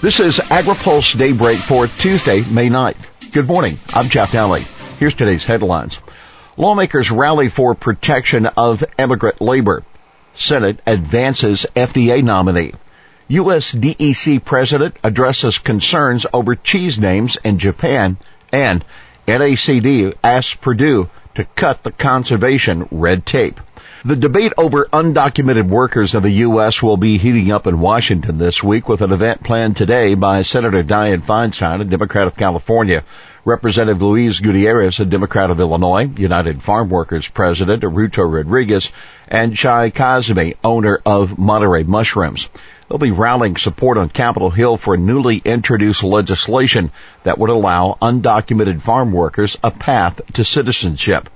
This is AgriPulse Daybreak for Tuesday, May 9th. Good morning. I'm Jeff Nalley. Here's today's headlines. Lawmakers rally for protection of immigrant labor. Senate advances FDA nominee. U.S. DEC president addresses concerns over cheese names in Japan and NACD asks Perdue to cut the conservation red tape. The debate over undocumented workers in the U.S. will be heating up in Washington this week with an event planned today by Senator Dianne Feinstein, a Democrat of California, Representative Luis Gutierrez, a Democrat of Illinois, United Farm Workers President Arturo Rodriguez, and Shah Kazemi, owner of Monterey Mushrooms. They'll be rallying support on Capitol Hill for newly introduced legislation that would allow undocumented farm workers a path to citizenship.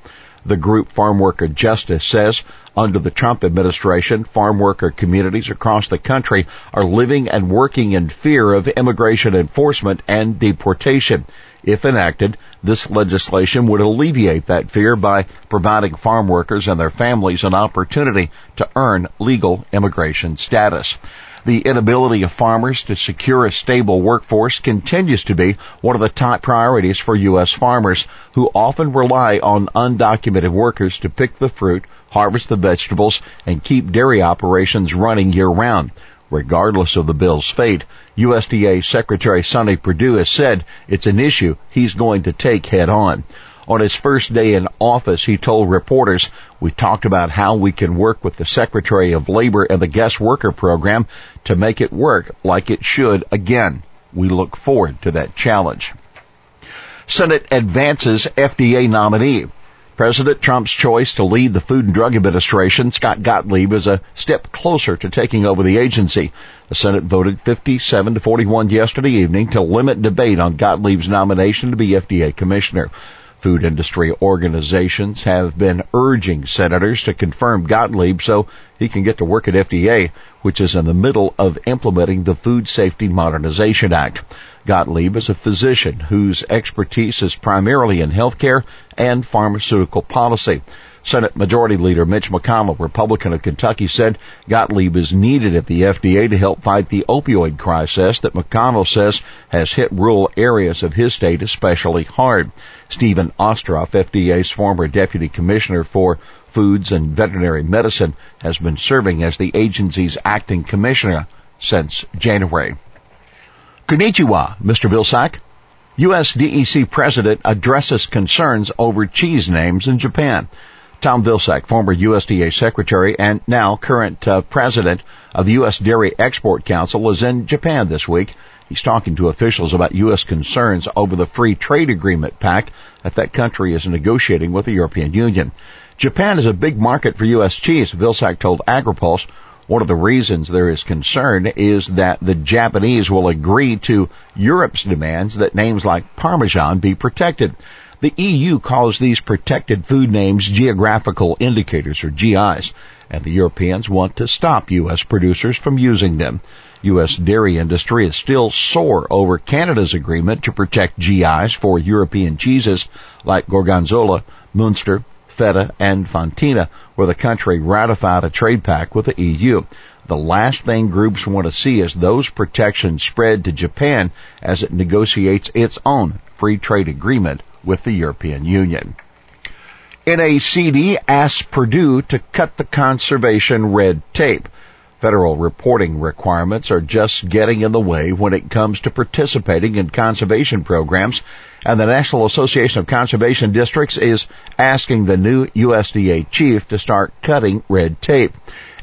The group Farm Worker Justice says under the Trump administration, farm worker communities across the country are living and working in fear of immigration enforcement and deportation. If enacted, this legislation would alleviate that fear by providing farm workers and their families an opportunity to earn legal immigration status. The inability of farmers to secure a stable workforce continues to be one of the top priorities for U.S. farmers who often rely on undocumented workers to pick the fruit, harvest the vegetables, and keep dairy operations running year round. Regardless of the bill's fate, USDA Secretary Sonny Perdue has said it's an issue he's going to take head on. On his first day in office, he told reporters, we talked about how we can work with the Secretary of Labor and the guest worker program to make it work like it should again. We look forward to that challenge. Senate advances FDA nominee. President Trump's choice to lead the Food and Drug Administration, Scott Gottlieb, is a step closer to taking over the agency. The Senate voted 57 to 41 yesterday evening to limit debate on Gottlieb's nomination to be FDA commissioner. Food industry organizations have been urging senators to confirm Gottlieb so he can get to work at FDA, which is in the middle of implementing the Food Safety Modernization Act. Gottlieb is a physician whose expertise is primarily in healthcare and pharmaceutical policy. Senate Majority Leader Mitch McConnell, Republican of Kentucky, said Gottlieb is needed at the FDA to help fight the opioid crisis that McConnell says has hit rural areas of his state especially hard. Stephen Ostroff, FDA's former deputy commissioner for foods and veterinary medicine, has been serving as the agency's acting commissioner since January. Konnichiwa, Mr. Vilsack. U.S. DEC President addresses concerns over cheese names in Japan. Tom Vilsack, former USDA Secretary and now current uh, President of the U.S. Dairy Export Council, is in Japan this week. He's talking to officials about U.S. concerns over the free trade agreement pact that that country is negotiating with the European Union. Japan is a big market for U.S. cheese, Vilsack told AgriPulse. One of the reasons there is concern is that the Japanese will agree to Europe's demands that names like Parmesan be protected. The EU calls these protected food names geographical indicators or GIs, and the Europeans want to stop U.S. producers from using them. U.S. dairy industry is still sore over Canada's agreement to protect GIs for European cheeses like Gorgonzola, Munster, Feta, and Fontina, where the country ratified a trade pact with the EU. The last thing groups want to see is those protections spread to Japan as it negotiates its own free trade agreement with the European Union. NACD asks Perdue to cut the conservation red tape. Federal reporting requirements are just getting in the way when it comes to participating in conservation programs, and the National Association of Conservation Districts is asking the new USDA chief to start cutting red tape.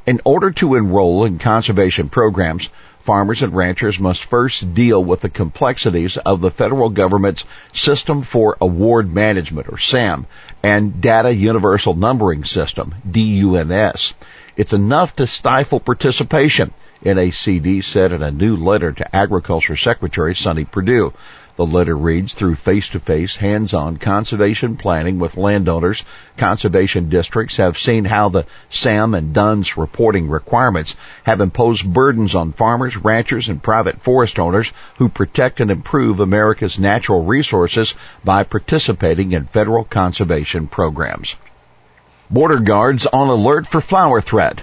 In order to enroll in conservation programs, farmers and ranchers must first deal with the complexities of the federal government's System for Award Management, or SAM, and Data Universal Numbering System, DUNS. It's enough to stifle participation, NACD said in a new letter to Agriculture Secretary Sonny Perdue. The letter reads through face-to-face, hands-on conservation planning with landowners. Conservation districts have seen how the SAM and DUNS reporting requirements have imposed burdens on farmers, ranchers, and private forest owners who protect and improve America's natural resources by participating in federal conservation programs. Border guards on alert for flower threat.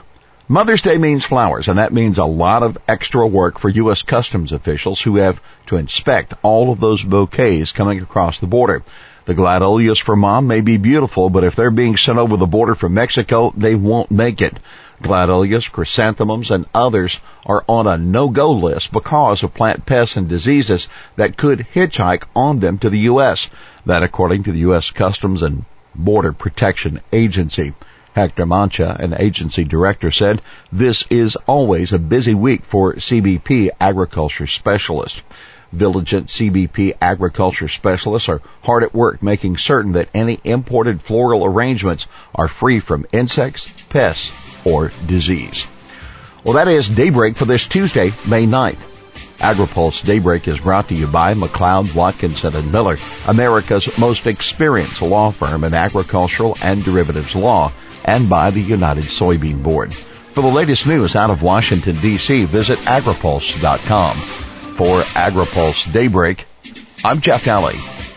Mother's Day means flowers, and that means a lot of extra work for U.S. Customs officials who have to inspect all of those bouquets coming across the border. The gladiolus for mom may be beautiful, but if they're being sent over the border from Mexico, they won't make it. Gladiolus, chrysanthemums, and others are on a no-go list because of plant pests and diseases that could hitchhike on them to the U.S. That according to the U.S. Customs and Border Protection Agency. Hector Mancha, an agency director, said this is always a busy week for CBP agriculture specialists. Vigilant CBP agriculture specialists are hard at work making certain that any imported floral arrangements are free from insects, pests, or disease. Well, that is Daybreak for this Tuesday, May 9th. AgriPulse Daybreak is brought to you by McLeod, Watkinson and Miller, America's most experienced law firm in agricultural and derivatives law and by the United Soybean Board. For the latest news out of Washington, D.C., visit agripulse.com. For AgriPulse Daybreak, I'm Jeff Nalley.